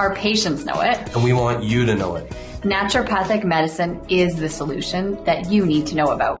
Our patients know it. And we want you to know it. Naturopathic medicine is the solution that you need to know about.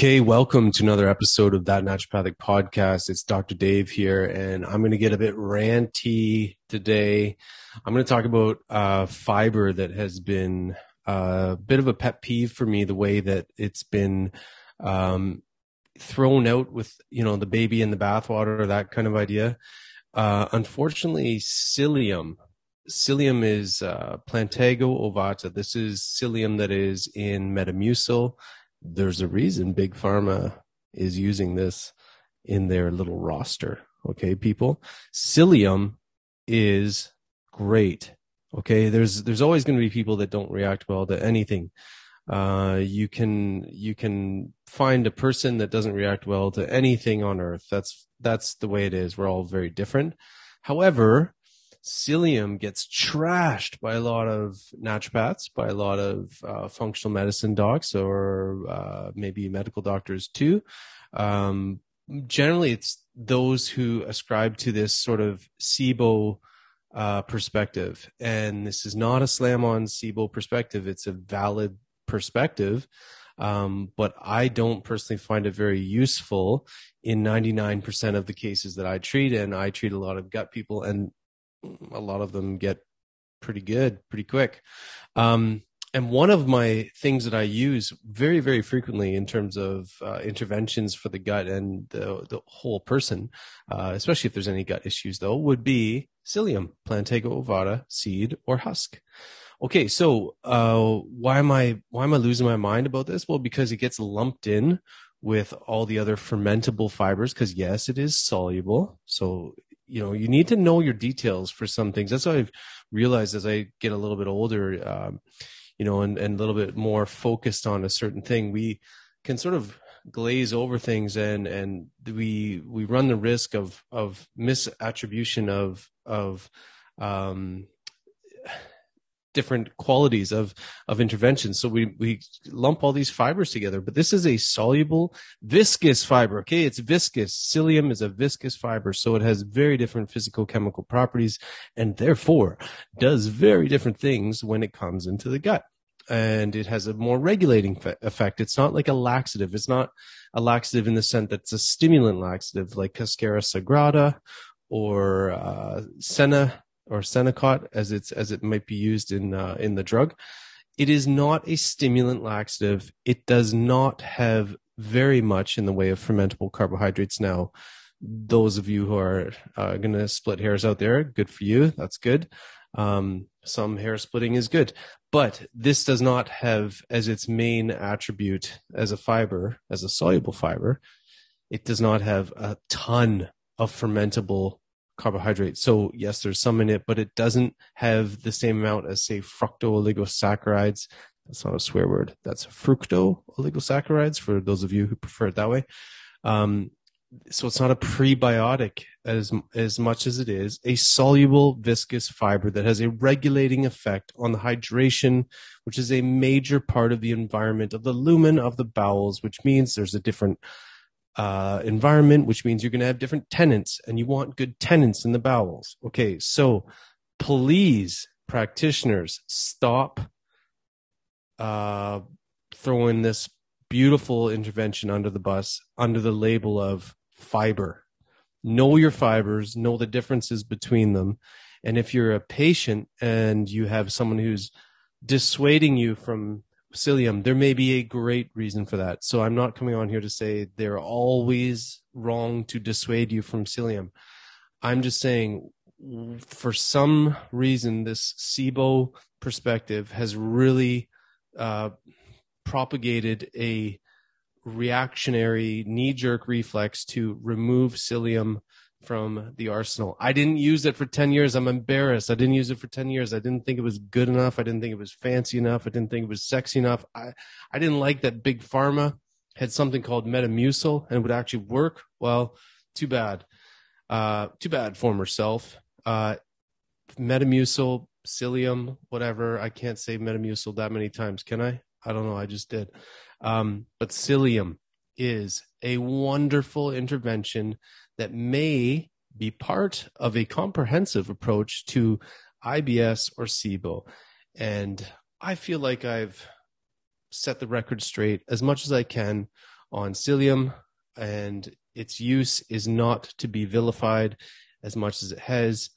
Okay, welcome to another episode of That Naturopathic Podcast. It's Dr. Dave here, and I'm going to get a bit ranty today. I'm going to talk about uh, fiber that has been a bit of a pet peeve for me. The way that it's been um, thrown out with you know the baby in the bathwater, that kind of idea. Uh, unfortunately, psyllium. Psyllium is uh, Plantago ovata. This is psyllium that is in Metamucil. There's a reason Big Pharma is using this in their little roster. Okay, people. Psyllium is great. Okay, there's there's always going to be people that don't react well to anything. Uh, you can you can find a person that doesn't react well to anything on earth. That's that's the way it is. We're all very different. However, psyllium gets trashed by a lot of naturopaths, by a lot of uh, functional medicine docs, or uh, maybe medical doctors too. Um, generally, it's those who ascribe to this sort of SIBO uh, perspective. And this is not a slam on SIBO perspective. It's a valid perspective. Um, but I don't personally find it very useful in 99% of the cases that I treat. And I treat a lot of gut people and a lot of them get pretty good pretty quick. Um, and one of my things that I use very, very frequently in terms of uh, interventions for the gut and the, the whole person, uh, especially if there's any gut issues though, would be psyllium, Plantago ovata, seed or husk. Okay, so uh, why am I why am I losing my mind about this? Well, because it gets lumped in with all the other fermentable fibers. Because yes, it is soluble, so you know you need to know your details for some things. That's what I've realized as I get a little bit older. Um, you know, and, and a little bit more focused on a certain thing, we can sort of glaze over things and and we we run the risk of of misattribution of of um different qualities of of intervention. So we we lump all these fibers together but this is a soluble viscous fiber okay? It's viscous. Psyllium is a viscous fiber so it has very different physical chemical properties and therefore does very different things when it comes into the gut. And it has a more regulating effect. It's not like a laxative. It's not a laxative in the sense that it's a stimulant laxative like cascara sagrada or uh, senna or Senokot as it's as it might be used in uh, in the drug. It is not a stimulant laxative. It does not have very much in the way of fermentable carbohydrates. Now, those of you who are uh, going to split hairs out there, good for you. That's good. Um, some hair splitting is good, but this does not have as its main attribute as a fiber, as a soluble fiber. It does not have a ton of fermentable carbohydrate. So yes, there's some in it, but it doesn't have the same amount as say fructooligosaccharides. That's not a swear word. That's fructooligosaccharides for those of you who prefer it that way. Um, so it's not a prebiotic as as much as it is a soluble viscous fiber that has a regulating effect on the hydration which is a major part of the environment of the lumen of the bowels which means there's a different uh, environment, which means you're going to have different tenants and you want good tenants in the bowels. Okay. So please, practitioners, stop, uh, throwing this beautiful intervention under the bus under the label of fiber. Know your fibers, know the differences between them. And if you're a patient and you have someone who's dissuading you from psyllium, there may be a great reason for that. So I'm not coming on here to say they're always wrong to dissuade you from psyllium. I'm just saying for some reason this SIBO perspective has really uh, propagated a reactionary knee-jerk reflex to remove psyllium from the arsenal. I didn't use it for 10 years. I'm embarrassed. I didn't use it for 10 years. I didn't think it was good enough. I didn't think it was fancy enough. I didn't think it was sexy enough. I, I didn't like that big pharma had something called Metamucil and would actually work. Well, too bad. Uh, too bad, former self. Uh, Metamucil, psyllium, whatever. I can't say Metamucil that many times, can I? I don't know. I just did. Um, but psyllium is a wonderful intervention that may be part of a comprehensive approach to IBS or SIBO. And I feel like I've set the record straight as much as I can on psyllium, and its use is not to be vilified as much as it has.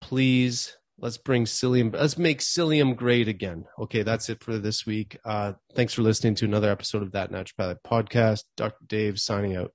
Please, let's bring psyllium, let's make psyllium great again. Okay, that's it for this week. Uh, thanks for listening to another episode of That Naturopathic Podcast. Dr. Dave signing out.